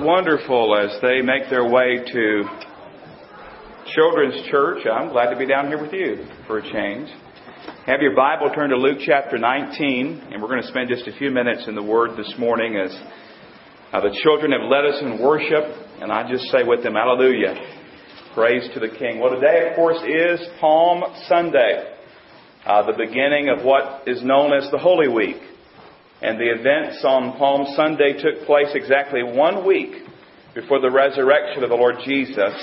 wonderful as they make their way to Children's Church. I'm glad to be down here with you for a change. Have your Bible turned to Luke chapter 19, and we're going to spend just a few minutes in the Word this morning as uh, the children have led us in worship, and I just say with them, Hallelujah. Praise to the King. Well, today, of course, is Palm Sunday, uh, the beginning of what is known as the Holy Week. And the events on Palm Sunday took place exactly one week before the resurrection of the Lord Jesus.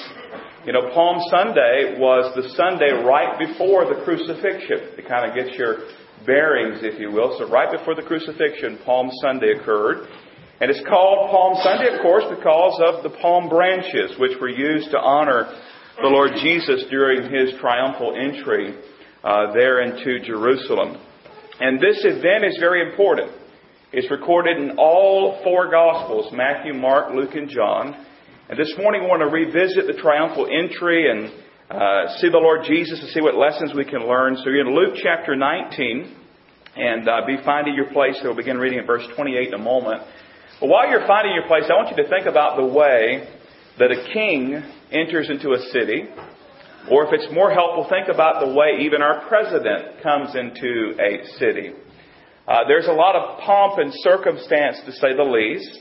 You know, Palm Sunday was the Sunday right before the crucifixion. To kind of get your bearings, if you will. So right before the crucifixion, Palm Sunday occurred. And it's called Palm Sunday, of course, because of the palm branches, which were used to honor the Lord Jesus during his triumphal entry uh, there into Jerusalem. And this event is very important. It's recorded in all four Gospels Matthew, Mark, Luke, and John. And this morning we want to revisit the triumphal entry and uh, see the Lord Jesus and see what lessons we can learn. So you're in Luke chapter 19 and uh, be finding your place. So we'll begin reading at verse 28 in a moment. But while you're finding your place, I want you to think about the way that a king enters into a city. Or if it's more helpful, think about the way even our president comes into a city. Uh, there's a lot of pomp and circumstance, to say the least.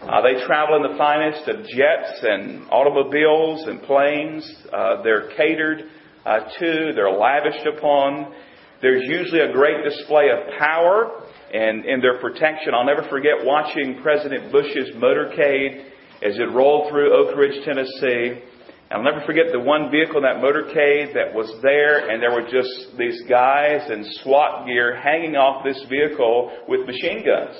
Uh, they travel in the finest of jets and automobiles and planes. Uh, they're catered uh, to, they're lavished upon. There's usually a great display of power and and their protection. I'll never forget watching President Bush's motorcade as it rolled through Oak Ridge, Tennessee. I'll never forget the one vehicle in that motorcade that was there, and there were just these guys in SWAT gear hanging off this vehicle with machine guns.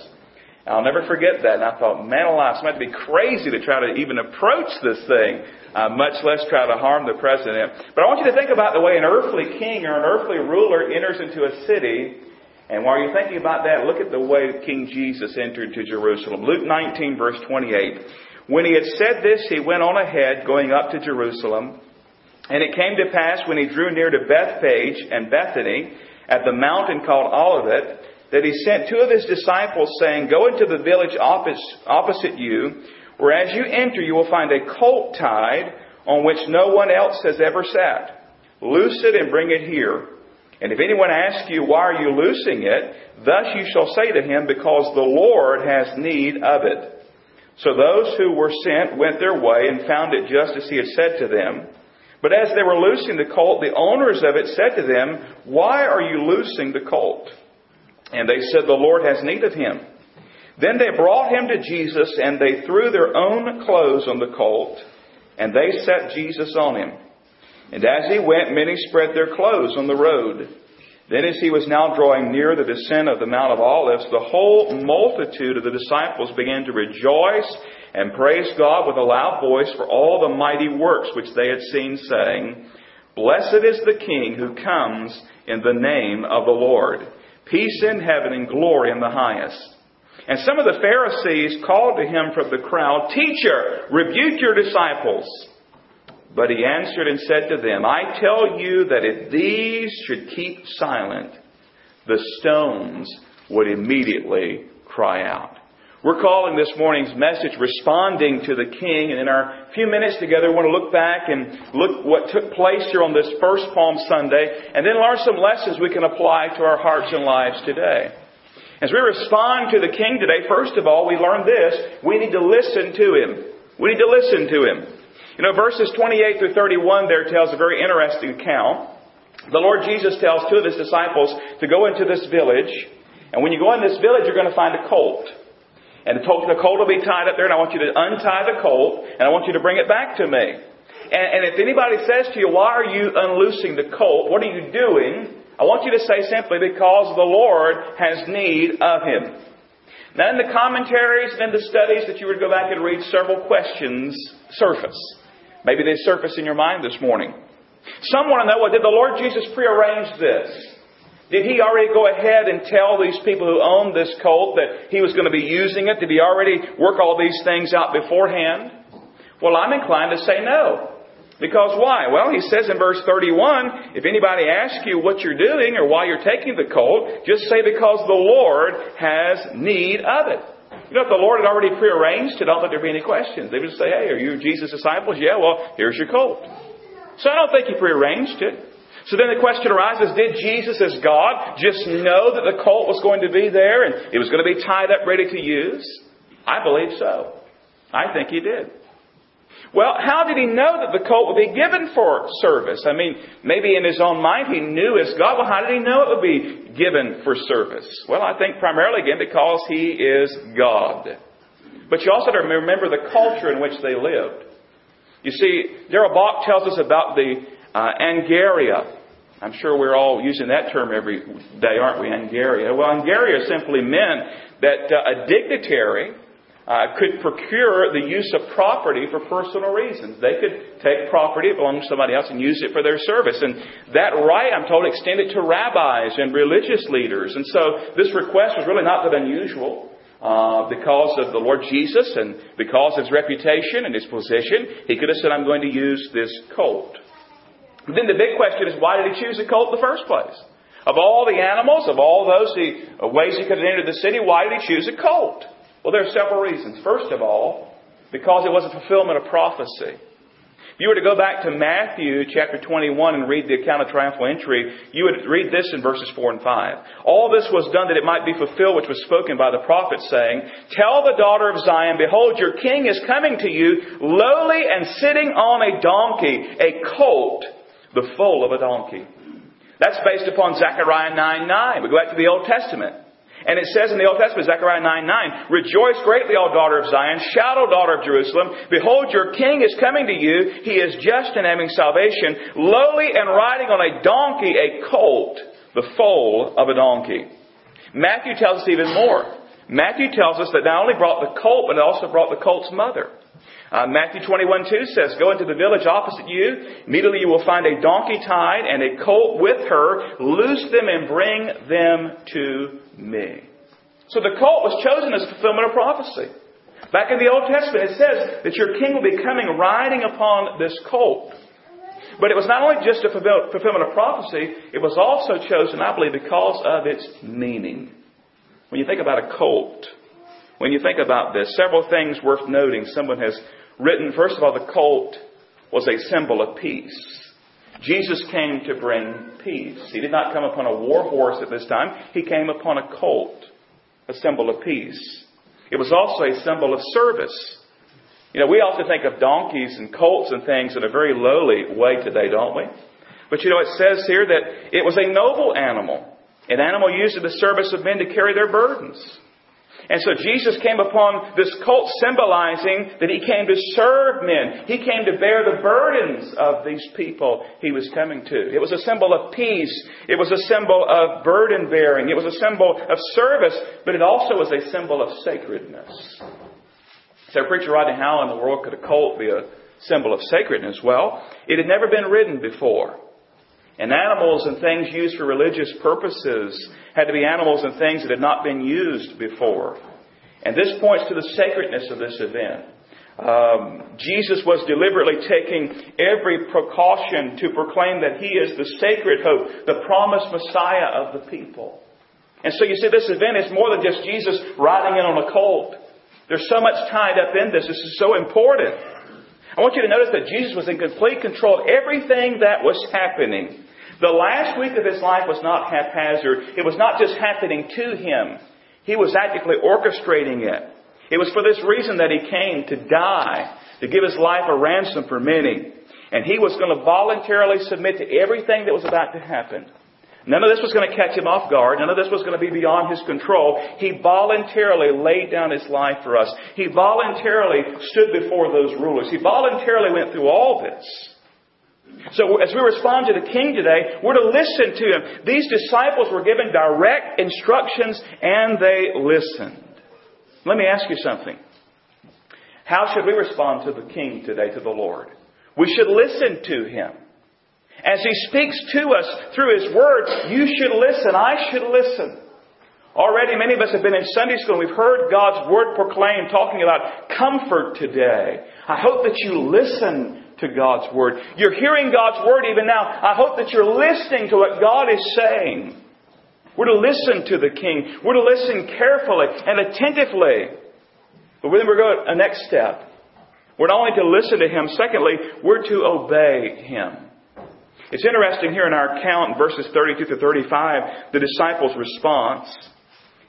And I'll never forget that. And I thought, man alive, somebody would be crazy to try to even approach this thing, uh, much less try to harm the president. But I want you to think about the way an earthly king or an earthly ruler enters into a city. And while you're thinking about that, look at the way King Jesus entered to Jerusalem. Luke 19, verse 28. When he had said this, he went on ahead, going up to Jerusalem. And it came to pass when he drew near to Bethphage and Bethany, at the mountain called Olivet, that he sent two of his disciples, saying, Go into the village opposite you, where as you enter you will find a colt tied, on which no one else has ever sat. Loose it and bring it here. And if anyone asks you, Why are you loosing it? Thus you shall say to him, Because the Lord has need of it. So those who were sent went their way and found it just as he had said to them. But as they were loosing the colt, the owners of it said to them, Why are you loosing the colt? And they said, The Lord has need of him. Then they brought him to Jesus, and they threw their own clothes on the colt, and they set Jesus on him. And as he went, many spread their clothes on the road. Then, as he was now drawing near the descent of the Mount of Olives, the whole multitude of the disciples began to rejoice and praise God with a loud voice for all the mighty works which they had seen, saying, Blessed is the King who comes in the name of the Lord. Peace in heaven and glory in the highest. And some of the Pharisees called to him from the crowd, Teacher, rebuke your disciples. But he answered and said to them, I tell you that if these should keep silent, the stones would immediately cry out. We're calling this morning's message Responding to the King. And in our few minutes together, we want to look back and look what took place here on this first Palm Sunday and then learn some lessons we can apply to our hearts and lives today. As we respond to the King today, first of all, we learn this. We need to listen to Him. We need to listen to Him. You know, verses 28 through 31 there tells a very interesting account. The Lord Jesus tells two of his disciples to go into this village, and when you go in this village, you're going to find a colt. And the colt will be tied up there, and I want you to untie the colt, and I want you to bring it back to me. And, and if anybody says to you, why are you unloosing the colt? What are you doing? I want you to say simply, because the Lord has need of him. Now in the commentaries and in the studies that you would go back and read, several questions surface. Maybe they surface in your mind this morning. Some want to know, well, did the Lord Jesus prearrange this? Did he already go ahead and tell these people who owned this colt that he was going to be using it? Did he already work all these things out beforehand? Well, I'm inclined to say no. Because why? Well, he says in verse 31, if anybody asks you what you're doing or why you're taking the colt, just say because the Lord has need of it. You know, if the Lord had already prearranged it, I don't think there'd be any questions. They would just say, hey, are you Jesus' disciples? Yeah, well, here's your colt. So I don't think he prearranged it. So then the question arises, did Jesus as God just know that the colt was going to be there and it was going to be tied up ready to use? I believe so. I think he did. Well, how did he know that the colt would be given for service? I mean, maybe in his own mind he knew as God. Well, how did he know it would be given for service? Well, I think primarily again because he is God. But you also have to remember the culture in which they lived. You see, Bock tells us about the uh, Angaria. I'm sure we're all using that term every day, aren't we? Angaria. Well, Angaria simply meant that uh, a dignitary uh, could procure the use of property for personal reasons. They could take property that belonged to somebody else and use it for their service. And that right, I'm told, extended to rabbis and religious leaders. And so this request was really not that unusual. Uh, because of the Lord Jesus and because of his reputation and his position, he could have said, I'm going to use this colt. But then the big question is, why did he choose a colt in the first place? Of all the animals, of all those ways he could have entered the city, why did he choose a colt? Well, there are several reasons. First of all, because it was a fulfillment of prophecy. If you were to go back to Matthew chapter 21 and read the account of triumphal entry, you would read this in verses 4 and 5. All this was done that it might be fulfilled which was spoken by the prophet saying, Tell the daughter of Zion, behold, your king is coming to you, lowly and sitting on a donkey, a colt, the foal of a donkey. That's based upon Zechariah 9 9. We go back to the Old Testament. And it says in the Old Testament, Zechariah 9 9, Rejoice greatly, O daughter of Zion. Shout, O daughter of Jerusalem. Behold, your king is coming to you. He is just and having salvation, lowly and riding on a donkey, a colt, the foal of a donkey. Matthew tells us even more. Matthew tells us that not only brought the colt, but it also brought the colt's mother. Uh, Matthew 21 2 says, Go into the village opposite you. Immediately you will find a donkey tied and a colt with her. Loose them and bring them to me. So the colt was chosen as fulfillment of prophecy. Back in the Old Testament, it says that your king will be coming riding upon this colt. But it was not only just a fulfillment of prophecy, it was also chosen, I believe, because of its meaning. When you think about a colt, when you think about this, several things worth noting. Someone has written, first of all, the colt was a symbol of peace. Jesus came to bring peace. He did not come upon a war horse at this time. He came upon a colt, a symbol of peace. It was also a symbol of service. You know, we often think of donkeys and colts and things in a very lowly way today, don't we? But you know, it says here that it was a noble animal, an animal used in the service of men to carry their burdens. And so Jesus came upon this colt symbolizing that he came to serve men. He came to bear the burdens of these people he was coming to. It was a symbol of peace. It was a symbol of burden bearing. It was a symbol of service, but it also was a symbol of sacredness. So preacher Rodney, how in the world could a colt be a symbol of sacredness? Well, it had never been ridden before. And animals and things used for religious purposes had to be animals and things that had not been used before. And this points to the sacredness of this event. Um, Jesus was deliberately taking every precaution to proclaim that He is the sacred hope, the promised Messiah of the people. And so you see, this event is more than just Jesus riding in on a colt. There's so much tied up in this. This is so important. I want you to notice that Jesus was in complete control of everything that was happening. The last week of his life was not haphazard. It was not just happening to him. He was actively orchestrating it. It was for this reason that he came to die, to give his life a ransom for many. And he was going to voluntarily submit to everything that was about to happen. None of this was going to catch him off guard. None of this was going to be beyond his control. He voluntarily laid down his life for us. He voluntarily stood before those rulers. He voluntarily went through all this. So as we respond to the King today, we're to listen to him. These disciples were given direct instructions and they listened. Let me ask you something. How should we respond to the King today, to the Lord? We should listen to him. As he speaks to us through his word, you should listen. I should listen. Already many of us have been in Sunday school and we've heard God's word proclaimed talking about comfort today. I hope that you listen to God's Word. You're hearing God's Word even now. I hope that you're listening to what God is saying. We're to listen to the King. We're to listen carefully and attentively. But then we're going to a next step. We're not only to listen to him, secondly, we're to obey him. It's interesting here in our account, verses 32 to 35, the disciples' response.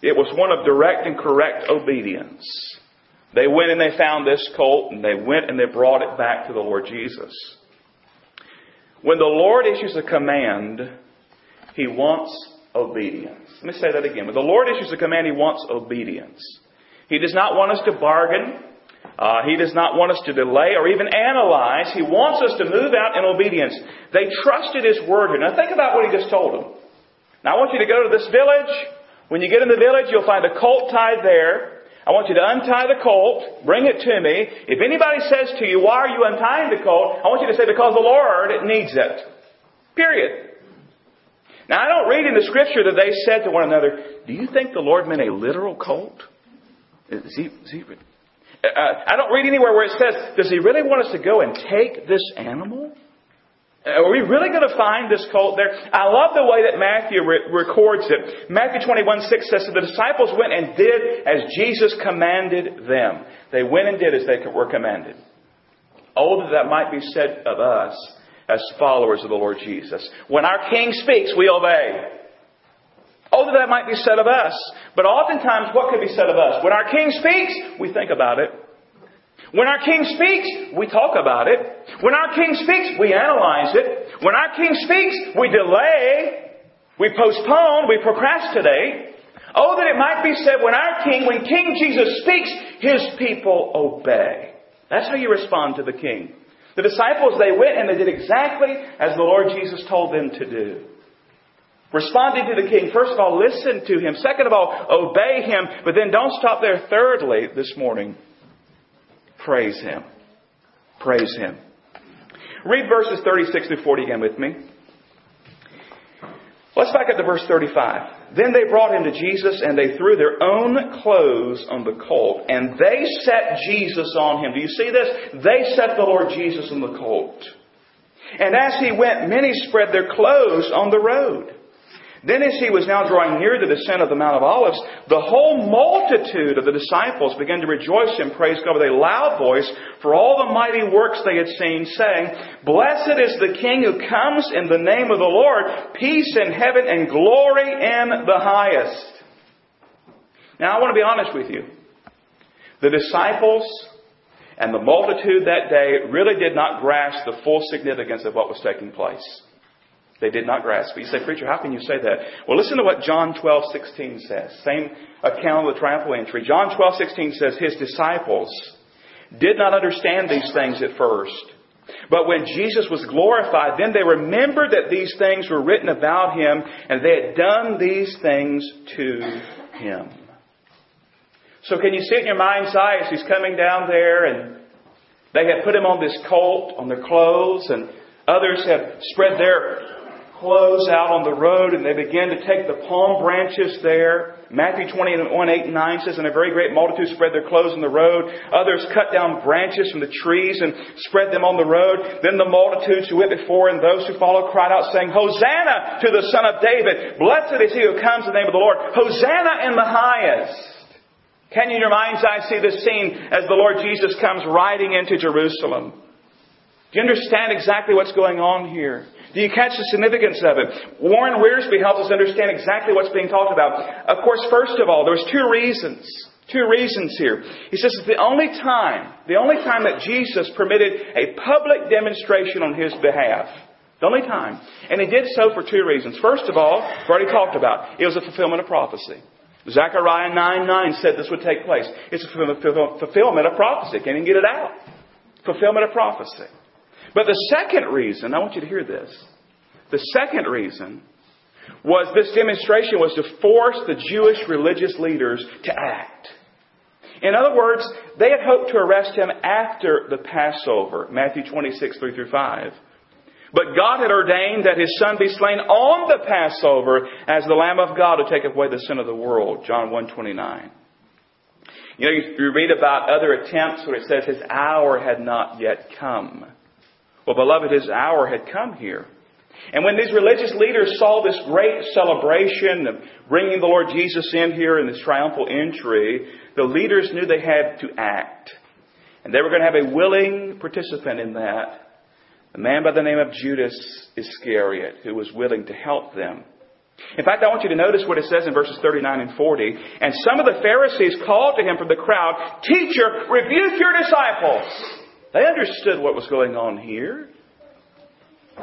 It was one of direct and correct obedience. They went and they found this colt, and they went and they brought it back to the Lord Jesus. When the Lord issues a command, He wants obedience. Let me say that again. When the Lord issues a command, He wants obedience. He does not want us to bargain. Uh, he does not want us to delay or even analyze. He wants us to move out in obedience. They trusted His word. Here. Now think about what He just told them. Now I want you to go to this village. When you get in the village, you'll find a colt tied there. I want you to untie the colt, bring it to me. If anybody says to you, why are you untying the colt? I want you to say, because the Lord needs it. Period. Now I don't read in the scripture that they said to one another, do you think the Lord meant a literal colt? Is he, is he, uh, I don't read anywhere where it says, does he really want us to go and take this animal? Are we really going to find this colt there? I love the way that Matthew re- records it. Matthew 21 6 says, the disciples went and did as Jesus commanded them. They went and did as they were commanded. Oh, that that might be said of us as followers of the Lord Jesus. When our King speaks, we obey. Oh, that that might be said of us. But oftentimes, what could be said of us? When our King speaks, we think about it. When our King speaks, we talk about it. When our King speaks, we analyze it. When our King speaks, we delay, we postpone, we procrastinate. Oh, that it might be said when our King, when King Jesus speaks, His people obey. That's how you respond to the King. The disciples, they went and they did exactly as the Lord Jesus told them to do. Responding to the king, first of all, listen to him. Second of all, obey him. But then don't stop there. Thirdly, this morning, praise him. Praise him. Read verses 36 through 40 again with me. Let's back up to verse 35. Then they brought him to Jesus and they threw their own clothes on the colt and they set Jesus on him. Do you see this? They set the Lord Jesus on the colt. And as he went, many spread their clothes on the road. Then as he was now drawing near the descent of the Mount of Olives, the whole multitude of the disciples began to rejoice and praise God with a loud voice for all the mighty works they had seen, saying, Blessed is the King who comes in the name of the Lord, peace in heaven and glory in the highest. Now I want to be honest with you. The disciples and the multitude that day really did not grasp the full significance of what was taking place. They did not grasp it. You say, Preacher, how can you say that? Well, listen to what John 12, 16 says. Same account of the triumphal entry. John 12, 16 says, His disciples did not understand these things at first. But when Jesus was glorified, then they remembered that these things were written about him, and they had done these things to him. So can you see it in your mind's eye as he's coming down there, and they have put him on this colt, on their clothes, and others have spread their clothes out on the road and they began to take the palm branches there. Matthew 21, 8 and 9 says, And a very great multitude spread their clothes on the road. Others cut down branches from the trees and spread them on the road. Then the multitudes who went before and those who followed cried out, saying, Hosanna to the Son of David! Blessed is he who comes in the name of the Lord! Hosanna in the highest! Can you in your mind's eye see this scene as the Lord Jesus comes riding into Jerusalem? Do you understand exactly what's going on here? Do you catch the significance of it? Warren Wiersbe helps us understand exactly what's being talked about. Of course, first of all, there's two reasons. Two reasons here. He says it's the only time, the only time that Jesus permitted a public demonstration on his behalf. The only time. And he did so for two reasons. First of all, we've already talked about, it was a fulfillment of prophecy. Zechariah 9 9 said this would take place. It's a fulfillment of prophecy. Can't even get it out. Fulfillment of prophecy. But the second reason, I want you to hear this. The second reason was this demonstration was to force the Jewish religious leaders to act. In other words, they had hoped to arrest him after the Passover, Matthew 26, 3 through 5. But God had ordained that his son be slain on the Passover as the Lamb of God to take away the sin of the world, John 129. You know, you read about other attempts where it says his hour had not yet come. Well, beloved, his hour had come here. And when these religious leaders saw this great celebration of bringing the Lord Jesus in here in this triumphal entry, the leaders knew they had to act. And they were going to have a willing participant in that. A man by the name of Judas Iscariot, who was willing to help them. In fact, I want you to notice what it says in verses 39 and 40. And some of the Pharisees called to him from the crowd, Teacher, rebuke your disciples. They understood what was going on here.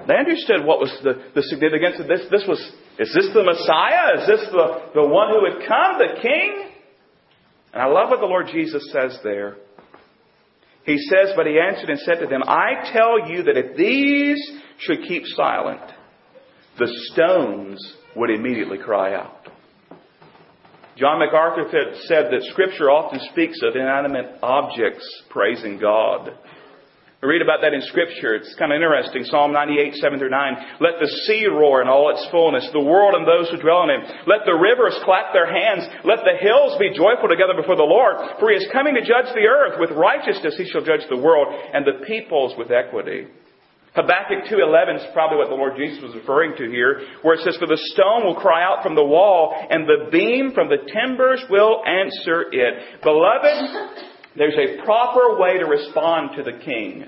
They understood what was the, the significance of this. This was, is this the Messiah? Is this the, the one who would come, the King? And I love what the Lord Jesus says there. He says, But he answered and said to them, I tell you that if these should keep silent, the stones would immediately cry out. John MacArthur said that Scripture often speaks of inanimate objects praising God. We read about that in Scripture. It's kind of interesting. Psalm 98, 7 through 9. Let the sea roar in all its fullness, the world and those who dwell in it. Let the rivers clap their hands. Let the hills be joyful together before the Lord. For he is coming to judge the earth. With righteousness he shall judge the world and the peoples with equity. Habakkuk 2.11 is probably what the Lord Jesus was referring to here, where it says, For the stone will cry out from the wall, and the beam from the timbers will answer it. Beloved, there's a proper way to respond to the King.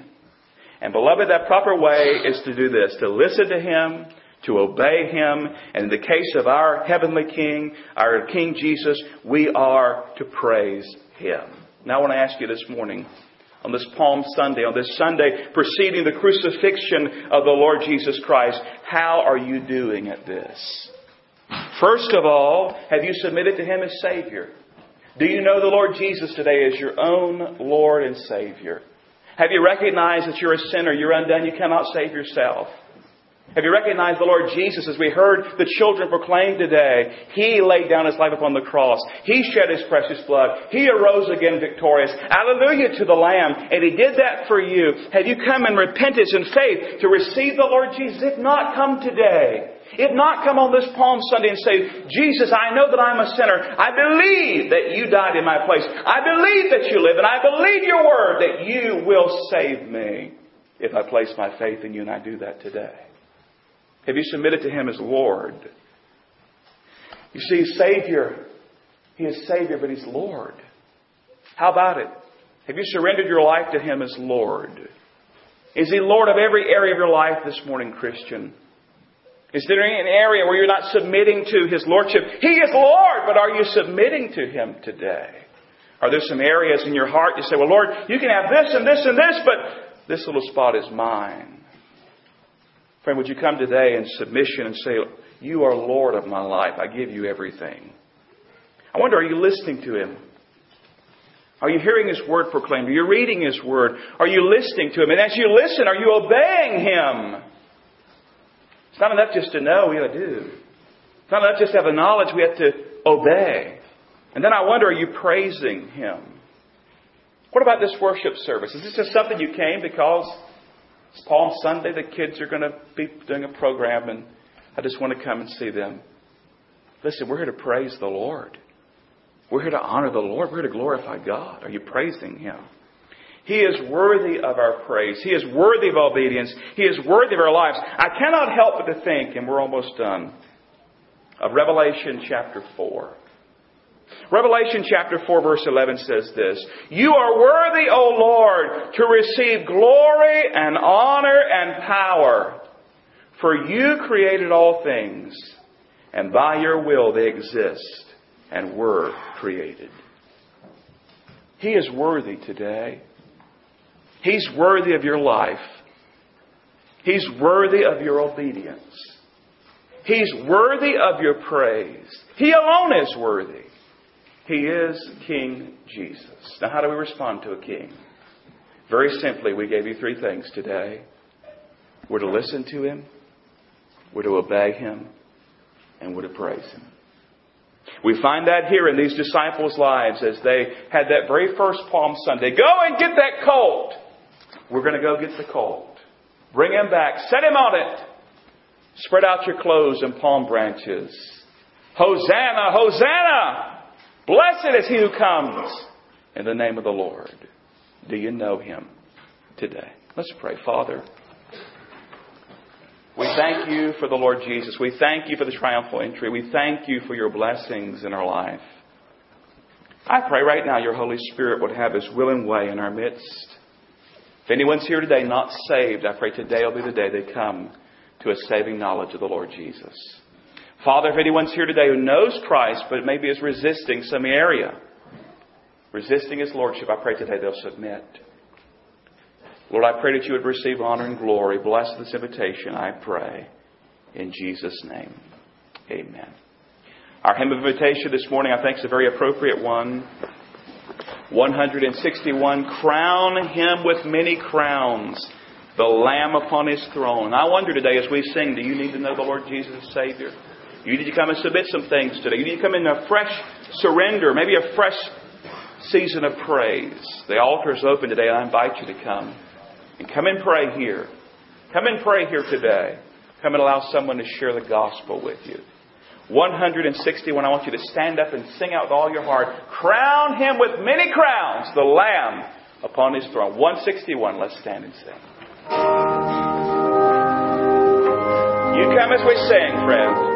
And beloved, that proper way is to do this, to listen to Him, to obey Him, and in the case of our heavenly King, our King Jesus, we are to praise Him. Now I want to ask you this morning, on this Palm Sunday, on this Sunday preceding the crucifixion of the Lord Jesus Christ, how are you doing at this? First of all, have you submitted to Him as Savior? Do you know the Lord Jesus today as your own Lord and Savior? Have you recognized that you're a sinner, you're undone, you cannot save yourself? Have you recognized the Lord Jesus as we heard the children proclaim today? He laid down his life upon the cross. He shed his precious blood. He arose again victorious. Alleluia to the Lamb. And he did that for you. Have you come in repentance and faith to receive the Lord Jesus? If not, come today. If not, come on this Palm Sunday and say, Jesus, I know that I'm a sinner. I believe that you died in my place. I believe that you live, and I believe your word that you will save me if I place my faith in you, and I do that today. Have you submitted to Him as Lord? You see, Savior, He is Savior, but He's Lord. How about it? Have you surrendered your life to Him as Lord? Is He Lord of every area of your life this morning, Christian? Is there an area where you're not submitting to His Lordship? He is Lord, but are you submitting to Him today? Are there some areas in your heart you say, well, Lord, you can have this and this and this, but this little spot is mine? Friend, would you come today in submission and say, You are Lord of my life. I give you everything. I wonder, are you listening to Him? Are you hearing His word proclaimed? Are you reading His word? Are you listening to Him? And as you listen, are you obeying Him? It's not enough just to know, we have to do. It's not enough just to have the knowledge, we have to obey. And then I wonder, are you praising Him? What about this worship service? Is this just something you came because it's Palm Sunday. The kids are going to be doing a program, and I just want to come and see them. Listen, we're here to praise the Lord. We're here to honor the Lord. We're here to glorify God. Are you praising Him? He is worthy of our praise. He is worthy of obedience. He is worthy of our lives. I cannot help but to think, and we're almost done, of Revelation chapter 4. Revelation chapter 4 verse 11 says this, You are worthy, O Lord, to receive glory and honor and power, for you created all things, and by your will they exist and were created. He is worthy today. He's worthy of your life. He's worthy of your obedience. He's worthy of your praise. He alone is worthy. He is King Jesus. Now, how do we respond to a king? Very simply, we gave you three things today. We're to listen to him, we're to obey him, and we're to praise him. We find that here in these disciples' lives as they had that very first Palm Sunday. Go and get that colt. We're going to go get the colt. Bring him back. Set him on it. Spread out your clothes and palm branches. Hosanna, Hosanna! Blessed is he who comes in the name of the Lord. Do you know him today? Let's pray. Father, We thank you for the Lord Jesus. We thank you for the triumphal entry. We thank you for your blessings in our life. I pray right now your Holy Spirit would have his willing way in our midst. If anyone's here today not saved, I pray today will be the day they come to a saving knowledge of the Lord Jesus. Father, if anyone's here today who knows Christ but maybe is resisting some area, resisting his lordship, I pray today they'll submit. Lord, I pray that you would receive honor and glory. Bless this invitation, I pray. In Jesus' name, amen. Our hymn of invitation this morning, I think, is a very appropriate one. 161 Crown him with many crowns, the Lamb upon his throne. I wonder today as we sing, do you need to know the Lord Jesus as Savior? You need to come and submit some things today. You need to come in a fresh surrender, maybe a fresh season of praise. The altar is open today. I invite you to come. And come and pray here. Come and pray here today. Come and allow someone to share the gospel with you. 161, I want you to stand up and sing out with all your heart. Crown him with many crowns, the Lamb upon his throne. 161, let's stand and sing. You come as we sing, friends.